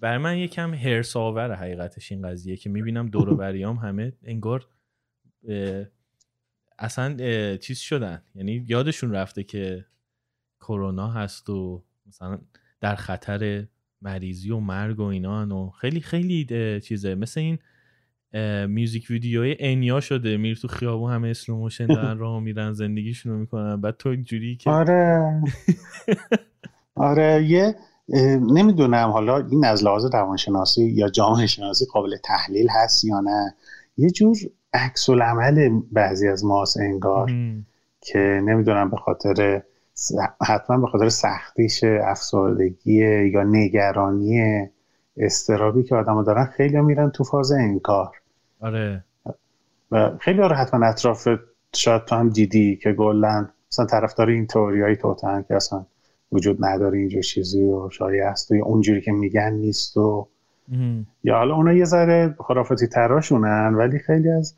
برا من یکم حرص آور حقیقتش این قضیه که می‌بینم دور و بریام همه انگار اصلا چیز شدن. یعنی یادشون رفته که کرونا هست و مثلا در خطر مریضی و مرگ و اینا و خیلی خیلی چیزه. مثل این music video ی Enya شده. میری تو خیابون همه slow motion دارن راه میرن زندگیشون رو می‌کنن. بعد تو اینجوری که آره. آره یه نمی‌دونم حالا این از لحاظ روانشناسی یا جامعه شناسی قابل تحلیل هست یا نه. یه جور عکس العمل بعضی از ماست انگار که نمی‌دونم به خاطر حتما به خاطر سختیش افسردگی یا نگرانی استرابی که آدم دارن خیلی میرن تو فاز انکار. آره. و خیلی آره حتما اطراف شاید تو هم دیدی که گلن مثلا طرفدار این تئوریای توتن که اصلا وجود نداره اینجور چیزی و شایی هست و یا اونجوری که میگن نیست و یا حالا اونا یه ذره خرافاتی تراشونن ولی خیلی از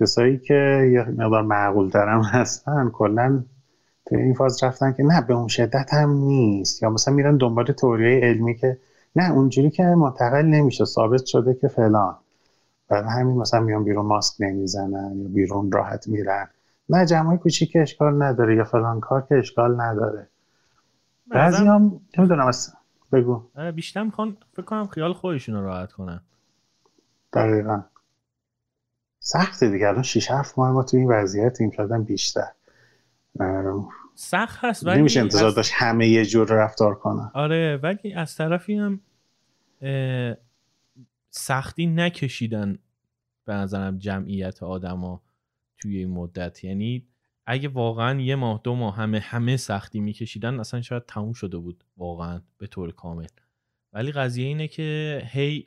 کسایی که یه مقدار معقول ترم هستن کلا تو این فاز رفتن که نه به اون شدت هم نیست. یا مثلا میرن دنبال تئوری علمی که نه اونجوری که منتقل نمیشه ثابت شده که فلان. برای همین مثلا میان بیرون ماسک نمی‌زنن یا بیرون راحت میرن. نه جمعای کوچیک اشکال نداره یا فلان کار که اشکال نداره. بعضی هم نمی‌دونم بگو. بیشتر می‌خوان فکر کنم خیال خودشون رو راحت کنن. دقیقا. سخته دیگه. الان 6 7 ماه ما تو این وضعیتیم شدن بیشتر. سخت هست ولی نمیشه انتظار داشت همه یه جور رفتار کنن. آره ولی از طرفی هم سختی نکشیدن به نظرم جمعیت آدما توی این مدت. یعنی اگه واقعا یه ماه دو ماه همه همه سختی میکشیدن اصلا شاید تموم شده بود واقعا به طور کامل. ولی قضیه اینه که هی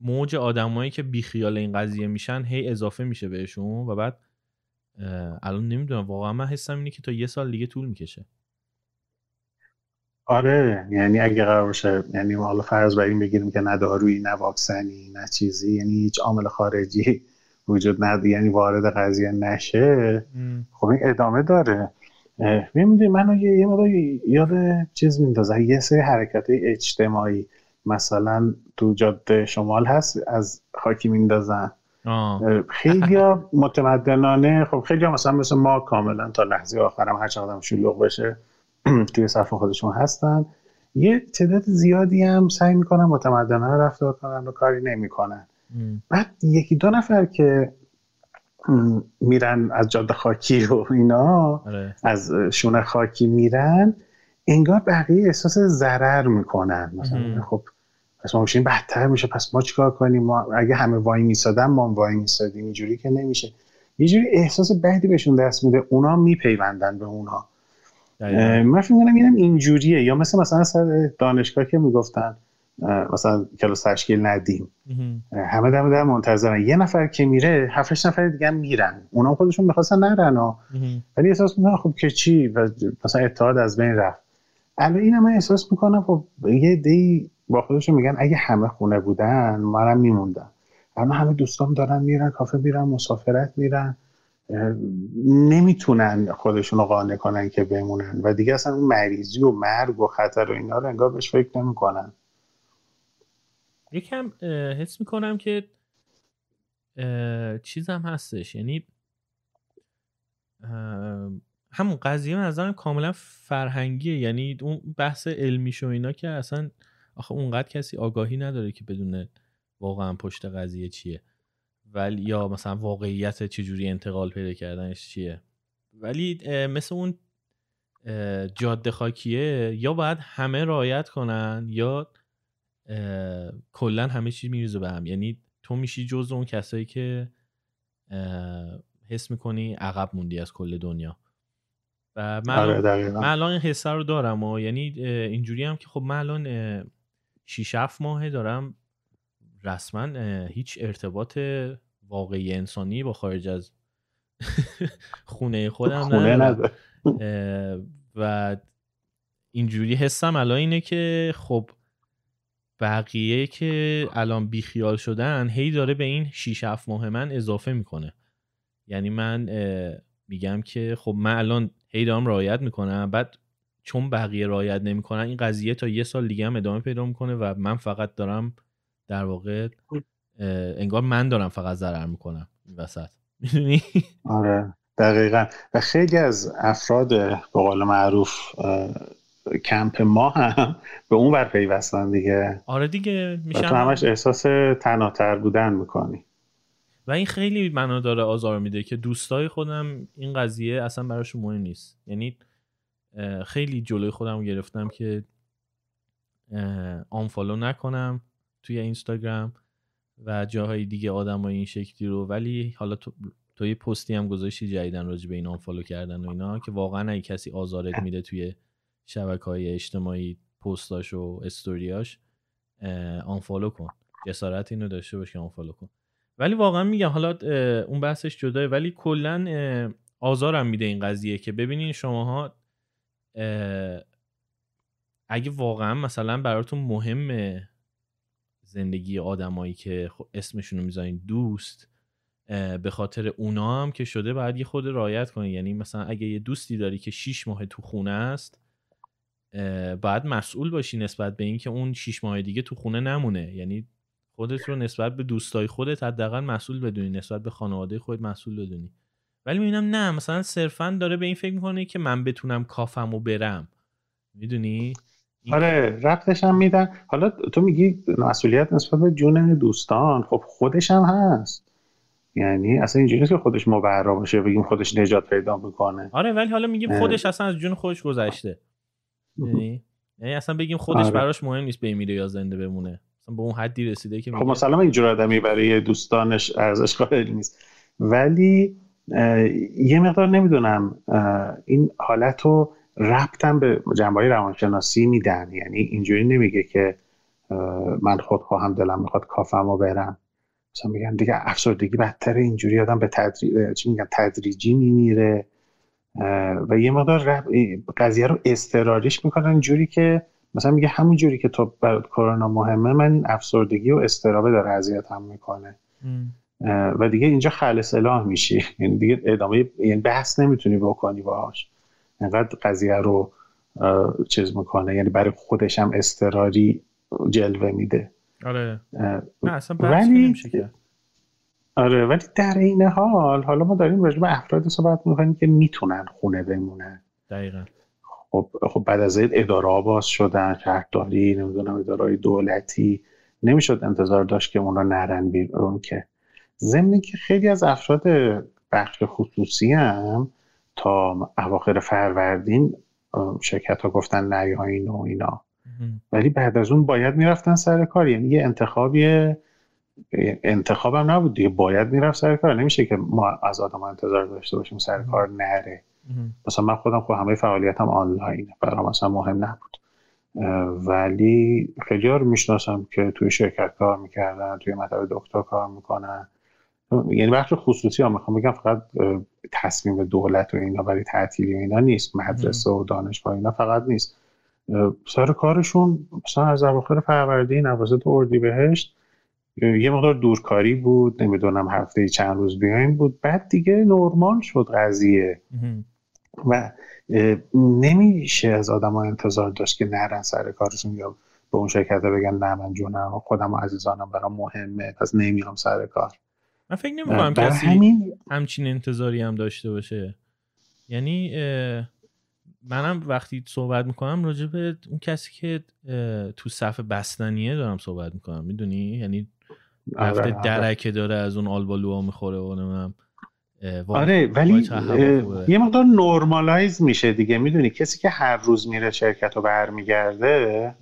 موج آدمایی که بیخیال این قضیه میشن هی اضافه میشه بهشون و بعد الان نمی‌دونم واقعا من حسم اینه که تا یه سال دیگه طول می‌کشه. آره یعنی اگه قرار باشه یعنی حالا فرض بر این بگیریم که نه دارویی نه واکسنی نه چیزی یعنی هیچ عامل خارجی. وجود نداره یعنی وارد قضیه نشه. خب این ادامه داره. می‌دونی منو یه, یه یاد چیز میندازه. یه سری حرکت اجتماعی مثلا تو جاده شمال هست از خاکی میندازن. خیلی متمدنانه خب خیلی مثلا مثل ما کاملا تا لحظه آخرم هر چقدر شلوغ بشه توی صف خودشون هستن. یه تعداد زیادی هم سعی می‌کنن متمدنانه رفتار کنن و کاری نمی‌کنن. بعد یکی دو نفر که میرن از جاده خاکی و اینا آره. از شونه خاکی میرن انگار بقیه احساس ضرر می‌کنن. مثلا خب پس ما بشیم بدتر میشه پس ما چیکار کنیم؟ ما اگه همه وای میسادن ما وای میسادیم. اینجوری که نمیشه. یه جوری احساس بدی بهشون دست میده اونا میپیوندن به اونا. من فکر می‌کنم اینم اینجوریه. یا مثل مثلا سر دانشگاه که می‌گفتن مثلا کلاس تشکیل ندیم. همه دم در منتظرن. یه نفر که میره هفتش نفر دیگه میرن. اونا خودشون می‌خواستن نرن ولی احساس می‌کنن خب که چی؟ و مثلا اتحاد از بین رفت. الان اینم من احساس می‌کنم خب یه دی با خودشون میگن اگه همه خونه بودن منم میموندم. اما همه دوستام دارن میرن کافه میرن مسافرت میرن. نمی‌تونن خودشون رو قانع کنن که بمونن. و دیگه اصلا مریضی و مرگ و خطر و اینا رو انگار بهش فکر نمی‌کنن. یکم حس می‌کنم که چیزم هستش. یعنی همون قضیه من کاملا فرهنگیه. یعنی اون بحث علمیش و اینا که اصلا آخه اونقدر کسی آگاهی نداره که بدونه واقعا پشت قضیه چیه. ولی یا مثلا واقعیت چجوری انتقال پیدا کردنش چیه. ولی مثل اون جاده خاکیه یا باید همه رعایت کنن یا کلا همه چیز میریزه به هم. یعنی تو میشی جز اون کسایی که حس می‌کنی عقب موندی از کل دنیا. و من, آره من الان این حسه رو دارم و یعنی اینجوری هم که خب من الان 6 7 ماه دارم رسما هیچ ارتباط واقعی انسانی با خارج از خونه خودم خونه و اینجوری حسم الان اینه که خب بقیه که الان بیخیال شدن هی داره به این 6 7 ماه من اضافه می‌کنه. یعنی من میگم که خب من الان هی دارم رعایت می‌کنم بعد چون بقیه رعایت نمی‌کنن این قضیه تا یه سال دیگه هم ادامه پیدا می‌کنه و من فقط دارم در واقع انگار من دارم فقط ضرر می‌کنم این وسط. می‌دونی؟ آره دقیقا. و خیلی از افراد به قول معروف کمپ ما هم به اون بر پیوستن دیگه. آره دیگه میشن تو همش احساس تناتر بودن می‌کنی. و این خیلی منو داره آزار میده که دوستای خودم این قضیه اصلا براشون مهم نیست. یعنی خیلی جلوی خودم گرفتم که آنفالو نکنم توی اینستاگرام و جاهای دیگه آدم های این شکلی رو. ولی حالا تو, تو یه پستی هم گذاشتی جدیدن راجع به این آنفالو کردن و اینا که واقعا اگه کسی آزارت میده توی شبکه های اجتماعی پستاش و استوریاش آنفالو کن. جسارت اینو داشته باش که آنفالو کن. ولی واقعا میگم حالا اون بحثش جداه ولی کلا آزارم میده این قضیه که ببینین شماها اگه واقعا مثلا براتون مهمه زندگی آدمایی که اسمشون رو می‌ذارین دوست به خاطر اونا هم که شده باید یه خود رایت کنی یعنی مثلا اگه یه دوستی داری که شیش ماه تو خونه است باید مسئول باشی نسبت به اینکه اون شیش ماه دیگه تو خونه نمونه. یعنی خودت رو نسبت به دوستای خودت حداقل مسئول بدونی. نسبت به خانواده خودت مسئول بدونی. ولی می‌بینم نه مثلا صرفا داره به این فکر می‌کنه که من بتونم کافم و برم. می‌دونی؟ آره رفتش هم میدن. حالا تو میگی مسئولیت نسبت به جون دوستان. خب خودش هم هست. یعنی اصلا اینجوری نیست که خودش مبرا باشه بگیم خودش نجات پیدا می‌کنه. آره ولی حالا میگیم خودش اصلا از جون خودش گذشته. یعنی یعنی اصلا بگیم خودش آره. براش مهم نیست بمیره یا زنده بمونه. اصلا به اون حدی رسیده که خب مثلا اینجور آدمی برای دوستانش ارزش قائل نیست. ولی یه مقدار نمی‌دونم این حالت رو ربطم به جنبه روانشناسی میدن. یعنی اینجوری نمیگه که من خود خواهم دلم می‌خواد کافم و برم. مثلا میگن دیگه افسردگی بدتر اینجوری آدم به تدریج چی میگن تدریجی میمیره. و یه مقدار قضیه رو استراریش می‌کنن اینجوری که مثلا میگه همون جوری که تو برای کرونا مهمه من این افسردگی و استرابه داره اذیتم می‌کنه. و دیگه اینجا خلص اله میشی. یعنی دیگه ادامه یعنی بحث نمی‌تونی بکنی باهاش. انقدر قضیه رو چیز می‌کنه. یعنی برای خودش هم استراری جلوه میده. آره. نه اصلا ولی آره ولی در این حال حالا ما داریم راجع به افراد صحبت می‌کنیم که می‌تونن خونه بمونن. دقیقا. خب خب بعد از این اداره باز شدن شهرداری نمی‌دونم اداره دولتی نمی‌شد انتظار داشت که اونا نرن بیرون که. ضمن که خیلی از افراد بخش خصوصی هم تا اواخر فروردین شرکت ها گفتن نیاین و اینا. ولی بعد از اون باید می‌رفتن سر کار یعنی یه انتخابی انتخابم نبود دیگه. باید می‌رفت سر کار. نمیشه که ما از آدم انتظار داشته باشیم سر کار نره. مثلا من خودم خود همه فعالیتم آنلاینه. برام مثلا مهم نبود. ولی خیلی رو می‌شناسم که توی شرکت کار می‌کردن توی مطب دکتر کار می‌کنن. یعنی بخش خصوصی ها می‌خوام بگم فقط تصمیم دولت و اینا ولی تعطیلی و اینا نیست. مدرسه و دانشگاه اینا فقط نیست. سر کارشون مثلا از اواخر فروردین اواسط بهشت یه مقدار دورکاری بود نمی‌دونم هفته چند روز بیایم بود. بعد دیگه نرمال شد قضیه. و نمیشه از آدم ها انتظار داشت که نرن سر کارشون یا به اون شرکت بگن نه من جونم خودم و عزیزانم برام مهمه پس نمیام سر کار. من فکر نمی کنم کسی همین... همچین انتظاری هم داشته باشه. یعنی منم وقتی صحبت می‌کنم راجع به اون کسی که تو صف بستنیه دارم صحبت می‌کنم. می‌دونی؟ یعنی رفته آره. درکه داره از اون آلبالوها می‌خوره و نمی‌دونم آره ولی یه مقدار نورمالایز میشه دیگه. می‌دونی کسی که هر روز میره شرکت رو برمیگرده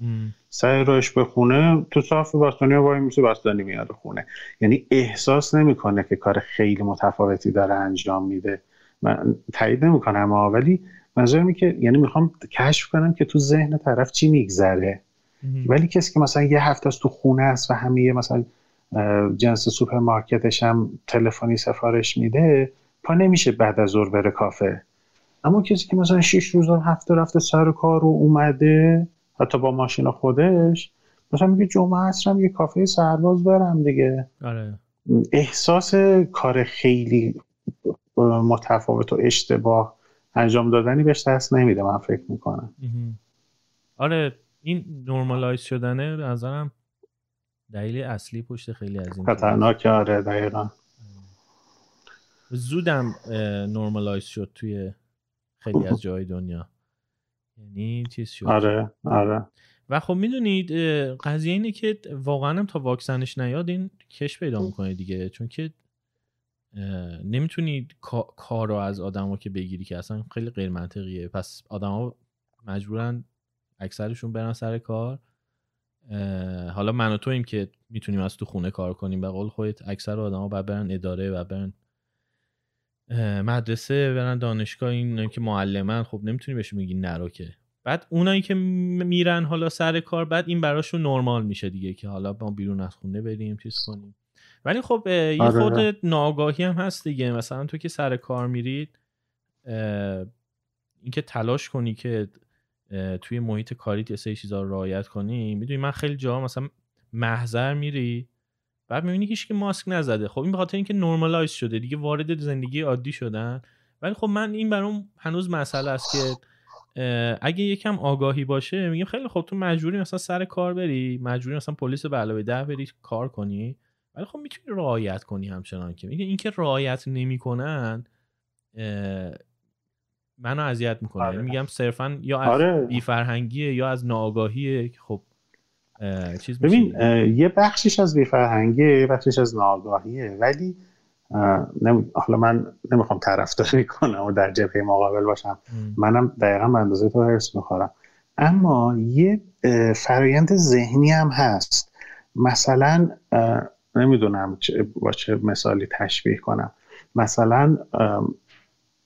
سعی روش به خونه تو صاف باستانی وای میشه باستانی میاد خونه. یعنی احساس نمی‌کنه که کار خیلی متفاوتی داره انجام میده. من تایید نمی‌کنم ولی منظورم که یعنی می‌خوام کشف کنم که تو ذهن طرف چی میگذره. ولی کسی که مثلا یه هفته است تو خونه است و همه مثلا جنس سوپرمارکتش هم تلفنی سفارش میده پا نمیشه بعد از ظهر بره کافه. اما کسی که مثلا 6 روز هفته رفته سر کار رو اومده حتی با ماشین خودش مثلا میگه جمعه عصرم یه کافه سرباز برم دیگه. آره. احساس کار خیلی متفاوت و اشتباه انجام دادنی بهش دست نمیده من فکر می‌کنم. آره این نرمالایز شدنه نظرم. دلیل اصلی پشت خیلی از این خطرناک آره دقیقا. زودم نرمالایز شد توی خیلی از جای دنیا. یعنی چیز شد. آره آره. و خب می‌دونید قضیه اینه که واقعا هم تا واکسنش نیاد این کش پیدا می‌کنه دیگه. چون که نمی‌تونی کار رو از آدما که بگیری که اصلا خیلی غیر منطقیه پس آدما مجبورن اکثرشون برن سر کار. حالا من و تویم که می‌تونیم از تو خونه کار کنیم. به قول خودت اکثر آدما باید برن اداره و برن مدرسه برن دانشگاه. این که معلمن خب نمی‌تونی بهشون میگی نرو که. بعد اونایی که میرن حالا سر کار بعد این براشون نرمال میشه دیگه که حالا ما بیرون از خونه بریم چیز کنیم. ولی خب یه آره. خود ناگاهی هم هست دیگه. مثلا تو که سر کار میرید اینکه تلاش کنی که توی محیط کاریت یه سری چیزا رو رعایت کنی می‌دونی من خیلی جا مثلا محضر میری بعد می‌بینی هیچ که ماسک نزده. خب این به خاطر اینکه نرمالایز شده دیگه وارد زندگی عادی شدن. ولی خب من این برام هنوز مسئله است که اگه یکم آگاهی باشه میگم خیلی خب تو مجبوری مثلا سر کار بری مجبوری مثلا پلیس به علاوه ده بری کار کنی. ولی خب می‌تونی رعایت کنی همچنان که. میگه اینکه رعایت نمی‌کنن منو اذیت می‌کنه. آره. میگم صرفا یا از آره. بیفرهنگیه یا از ناآگاهیه. خب چیز ببین یه بخشش از بیفرهنگیه یه بخشش از ناآگاهیه. ولی حالا من نمی‌خوام طرفداری کنم و در جبهه مقابل باشم. منم دقیقا به اندازه تو حرس می‌خورم. اما یه فرایند ذهنی هم هست. مثلا نمی‌دونم با چه مثالی تشبیه کنم. مثلا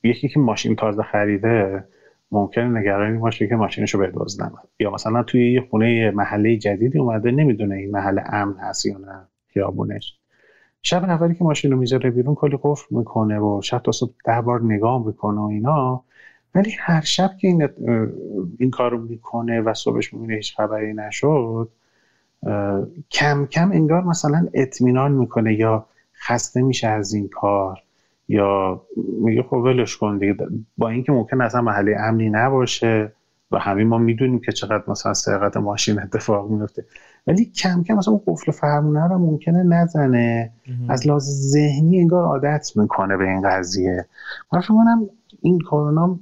یکی که ماشین تازه خریده ممکنه نگرانی باشه که ماشینشو بدزدن یا مثلا توی یه خونه محله جدیدی اومده نمی‌دونه این محله امن هست یا نه خیابونش. شب اولی که ماشین رو می‌ذاره بیرون کلی قفل می‌کنه و شب تا صبح ده بار نگاه می‌کنه و اینا. ولی هر شب که این این کارو می‌کنه و صبحش می‌بینه هیچ خبری نشد کم کم انگار مثلا اطمینان می‌کنه یا خسته میشه از این کار. یا میگه خب ولش کن دیگه. با اینکه ممکن اصلا محله امنی نباشه و همین ما می‌دونیم که چقدر مثلا سرقت ماشین اتفاق میفته ولی کم کم مثلا اون قفل فرمونه رو ممکنه نزنه. از لحاظ ذهنی انگار عادت می‌کنه به این قضیه. من فکر این کرونا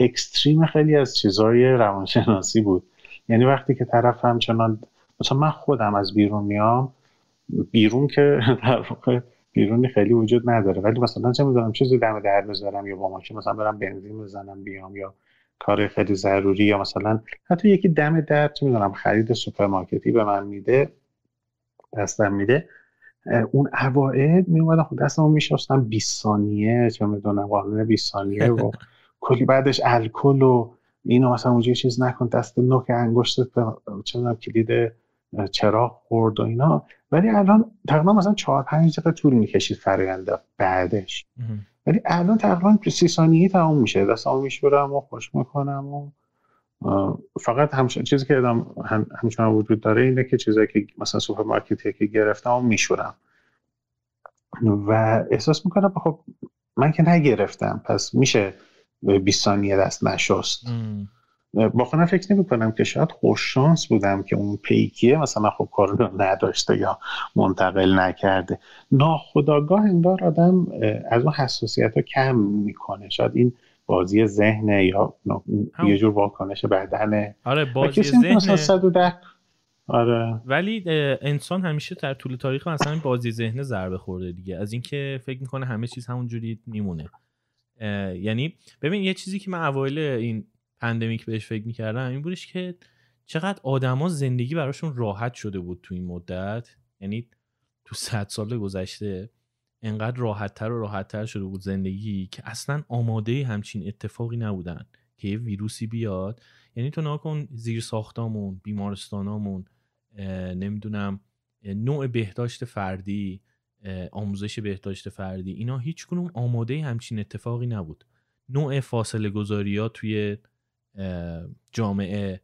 اکستریم خیلی از چیزهای روانشناسی بود. یعنی وقتی که طرف همچنان مثلا من خودم از بیرون میام بیرون که در واقع بیرونی خیلی وجود نداره. ولی مثلا چه می‌دونم چیزی دم در بذارم یا با ماشین مثلا برم بنزین بزنم بیام یا کار خیلی ضروری یا مثلا حتی یکی دم در چه می‌دونم خرید سوپرمارکتی به من میده دستم میده. اون اوائل می اومدم خود دستمو میشستم 20 ثانیه چه می‌دونم قانون 20 ثانیه و کلی بعدش الکل و اینو مثلا اونجا چیز نکن دست نوک انگشتت به کلید چراغ خورد و اینا. ولی الان تقریبا مثلا چهار پنج دقیقه طول می‌کشید فرآیند بعدش. ولی الان تقریبا سی ثانیه تمام میشه. دستامو میشورم و خشک می‌کنم و فقط همچنان چیزی که ادامه هم همچنان وجود داره اینه که چیزایی که مثلا سوپرمارکتی که گرفتم و میشورم. و احساس می‌کنم خب من که نگرفتم. پس میشه 20 ثانیه دست نشست. با خودم فکر نمی کنم که شاید خوش شانس بودم که اون پیکیه مثلا خب کار نداشته یا منتقل نکرده. ناخداگاه انگار آدم از اون حساسیت ها کم می‌کنه. شاید این بازی ذهنه یا یه جور واکنش بدنه. آره بازی ذهنه. آره. ولی انسان همیشه در طول تاریخ مثلا بازی ذهن ضربه خورده دیگه. از اینکه فکر می‌کنه همه چیز همونجوری میمونه. یعنی ببین یه چیزی که من اوایل این پندمیک بهش فکر می‌کردم این بودش که چقدر آدما زندگی براشون راحت شده بود تو این مدت. یعنی تو صد سال گذشته انقدر راحتتر و راحتتر شده بود زندگی که اصلا آماده همچین اتفاقی نبودن که یه ویروسی بیاد. یعنی تو ناکن زیر ساختامون بیمارستانامون نمی‌دونم نوع بهداشت فردی آموزش بهداشت فردی اینا هیچ کنون آماده همچین اتفاقی نبود. نوع فاصله گذاری ها توی جامعه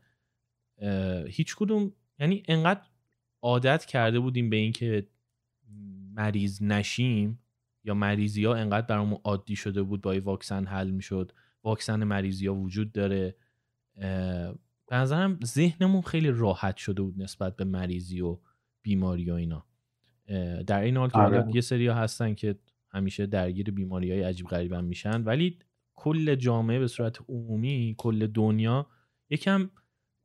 هیچ کدوم یعنی انقدر عادت کرده بودیم به اینکه مریض نشیم یا مریضی ها انقدر برامون عادی شده بود با واکسن حل می‌شد. واکسن مریضی ها وجود داره. به نظرم ذهنمون خیلی راحت شده بود نسبت به مریضی و بیماری و اینا. در این حال که آره. یه سری ها هستن که همیشه درگیر بیماری های عجیب غریبن میشن. ولی کل جامعه به صورت عمومی کل دنیا یکم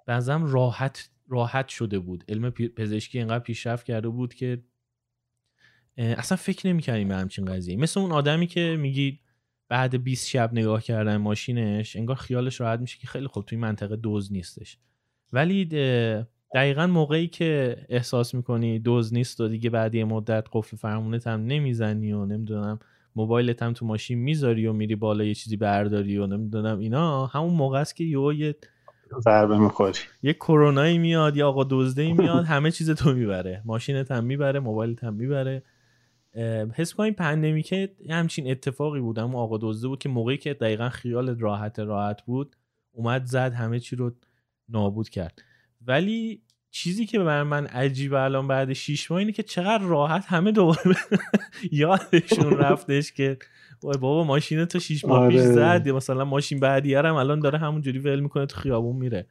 بنظرم راحت راحت شده بود. علم پزشکی اینقدر پیشرفت کرده بود که اصلا فکر نمی‌کردیم به همچین قضیه مثل اون آدمی که میگی بعد 20 شب نگاه کردن ماشینش انگار خیالش راحت میشه که خیلی خوب توی منطقه دوز نیستش. ولی دقیقا موقعی که احساس می‌کنی دوز نیست و دیگه بعد یه مدت قفل فرمونت هم نمی‌زنی و نمی‌دونم موبایلت هم تو ماشین می‌ذاری و میری بالا یه چیزی برداری و نمی‌دونم اینا. همون موقع است که یه ضربه می‌خوری. یه کرونایی میاد یا آقا دزده میاد همه چیز تو می‌بره. ماشینت هم می‌بره موبایلت هم می‌بره. حس کنیم پندمی که همچین اتفاقی بود. اما آقا دزده بود که موقعی که دقیقا خیال راحت راحت بود اومد زد همه چی رو نابود کرد. ولی چیزی که برای من عجیبه الان بعد شیش ماه اینه که چقدر راحت همه دوباره یادشون رفتش که بابا ماشین تو شیش ماه پیش آره. زد. مثلا ماشین بعدی هم الان داره همونجوری ول می‌کنه تو خیابون میره.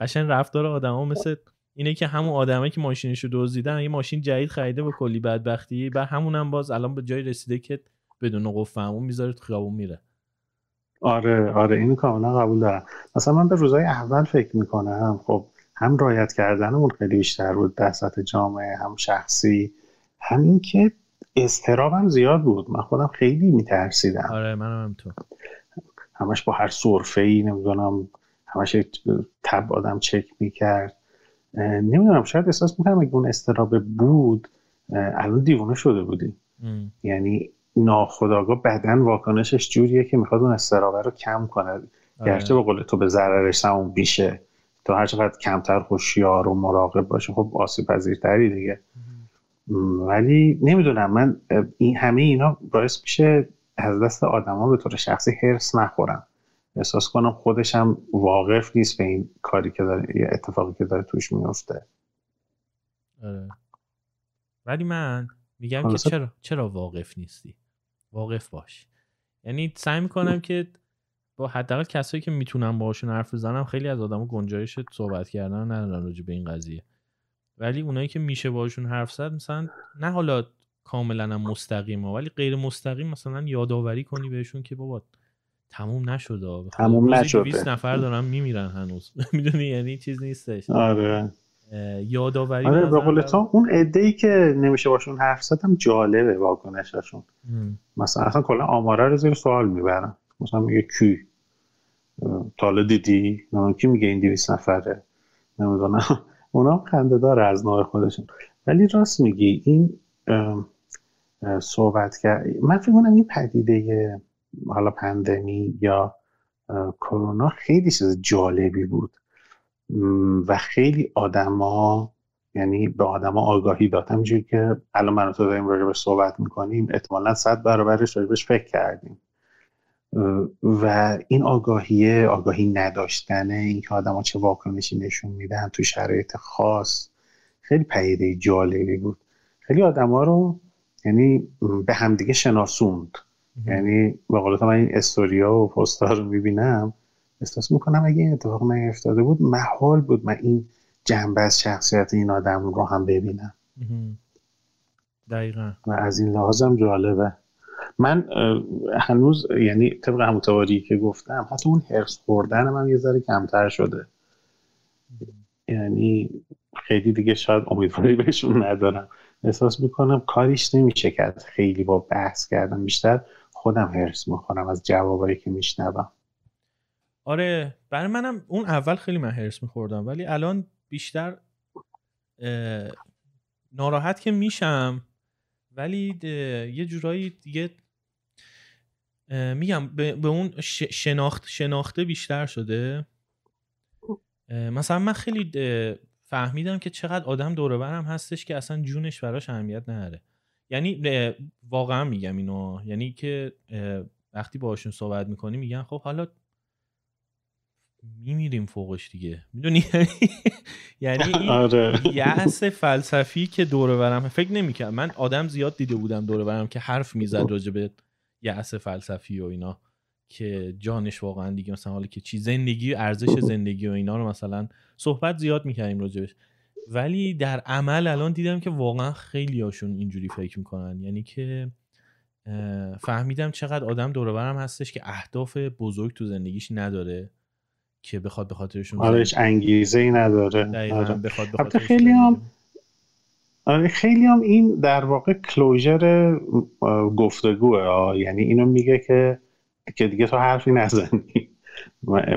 قشنگ رفتار آدما مثل اینه که همون آدمایی که ماشینشو دزدیدن یه ماشین جدید خریده با کلی بدبختی و همونم باز الان به جای رسیده که بدون قفل همون می‌ذاره تو خیابون میره. آره آره. اینو کاملا قبول دارم. مثلا من به روزای اول فکر می‌کنم خب هم رایت کردنمون خیلی بیشتر بود در سطح جامعه هم شخصی همین که استرابم زیاد بود. من خودم خیلی میترسیدم. آره منم هم تو. همش با هر صرفه ای نمی‌دونم همش تب آدم چک می‌کرد. نمی‌دونم شاید احساس می‌کنم اگه اون استراب بود الان دیوانه شده بودیم. یعنی ناخداگاه بدن واکنشش جوریه که می‌خواد اون استرابه رو کم کنه. آره. گرچه به قول تو به ضررش تموم بیشه تا هر چقدر کمتر خوشیار و مراقب باشه خب آسیب پذیرتری دیگه ولی نمی‌دونم من این همه اینا باعث میشه از دست آدما به طور شخصی هرس نخورم احساس کنم خودش هم واقف نیست به این کاری که داره یا اتفاقی که داره توش میفته آره. ولی من میگم که چرا چرا واقف نیستی؟ واقف باش. یعنی سعی می‌کنم که با حداقل کسایی که می‌تونم باشون حرف بزنم خیلی از آدمو گنجایش صحبت کردن ندارن راجع به این قضیه. ولی اونایی که میشه باشون حرف زد مثلا نه حالا کاملا مستقیم ولی غیر مستقیم مثلا یادآوری کنی بهشون که بابا تموم نشده. تموم نشده. 20 نفر دارن میمیرن هنوز. می‌دونی؟ یعنی چیز نیستش. آره. یادآوری آره به قول تو اون عده که نمیشه باشون حرف زدم جالبه واکنششون. مثلا اصلا کلا آماره رو زیر سوال می‌برن مثلا میگه کی؟ تالا دیدی؟ نه کی میگه این 200 نفره؟ نمی‌دونم. اونا خنده داره از نوع خودشون. ولی راست میگی این صحبت کرد من فکر کنم این پدیده حالا پندمی یا کرونا خیلی چیز جالبی بود. و خیلی آدما یعنی به آدما آگاهی داد. همینجوری که الان من تو داریم راجبش صحبت می‌کنیم احتمالا صد برابرش راجبش فکر کردیم. و این آگاهیه آگاهی نداشتنه اینکه آدما چه واکنشی نشون میدن تو شرایط خاص خیلی پیده جالبی بود. خیلی آدما رو یعنی به همدیگه شناسوند. یعنی به قول من این استوریا و پستها رو می‌بینم احساس می‌کنم اگه این اتفاق نیفتاده بود محال بود من این جنبه از شخصیت این آدم رو هم ببینم. دقیقا. و از این لحاظم جالبه. من هنوز یعنی طبق همون که گفتم حتی اون هرس خوردن من یه ذره کمتر شده. یعنی خیلی دیگه شاید امیدواری بهشون ندارم. احساس می‌کنم کاریش نمیشه کرد. خیلی با بحث کردم بیشتر خودم هرس می‌خورم از جوابایی که میشنوم. آره برای منم اون اول خیلی من هرس میخوردم. ولی الان بیشتر ناراحت که میشم. ولی یه جورایی دیگه میگم به, اون شناخت شناخته بیشتر شده. مثلا من خیلی فهمیدم که چقدر آدم دوره برم هستش که اصلا جونش براش اهمیت نداره یعنی واقعا میگم اینو. یعنی که وقتی باشون صحبت می‌کنی میگن خب حالا میمیریم فوقش دیگه. می‌دونی؟ یعنی این آره. یأس فلسفی که دوره برم فکر نمی‌کنم من آدم زیاد دیده بودم دوره برم که حرف می‌زد راجع به یأس فلسفی و اینا. که جانش واقعا دیگه مثلا حالا که چی زندگی ارزش زندگی و اینا رو مثلا صحبت زیاد می‌کردیم راجبش. ولی در عمل الان دیدم که واقعا خیلی هاشون اینجوری فکر می‌کنن. یعنی که فهمیدم چقدر آدم دور هستش که اهداف بزرگ تو زندگیش نداره. که بخواد به خاطرشون آره انگیزه ای نداره. آره. بخواد به خیلی هم آره خیلی هم این در واقع کلوژر گفتگوه یعنی اینو میگه که که دیگه تو حرفی نزنی.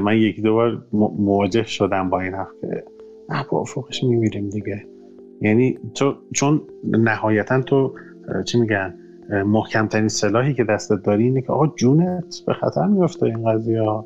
من یکی دو بار مواجه شدم با این حرف که نه با فوقش میمیریم دیگه. یعنی تو چون نهایتا تو چی میگن؟ محکمترین سلاحی که دستت داری اینه که آقا جونت به خطر میفته این قضیه ها.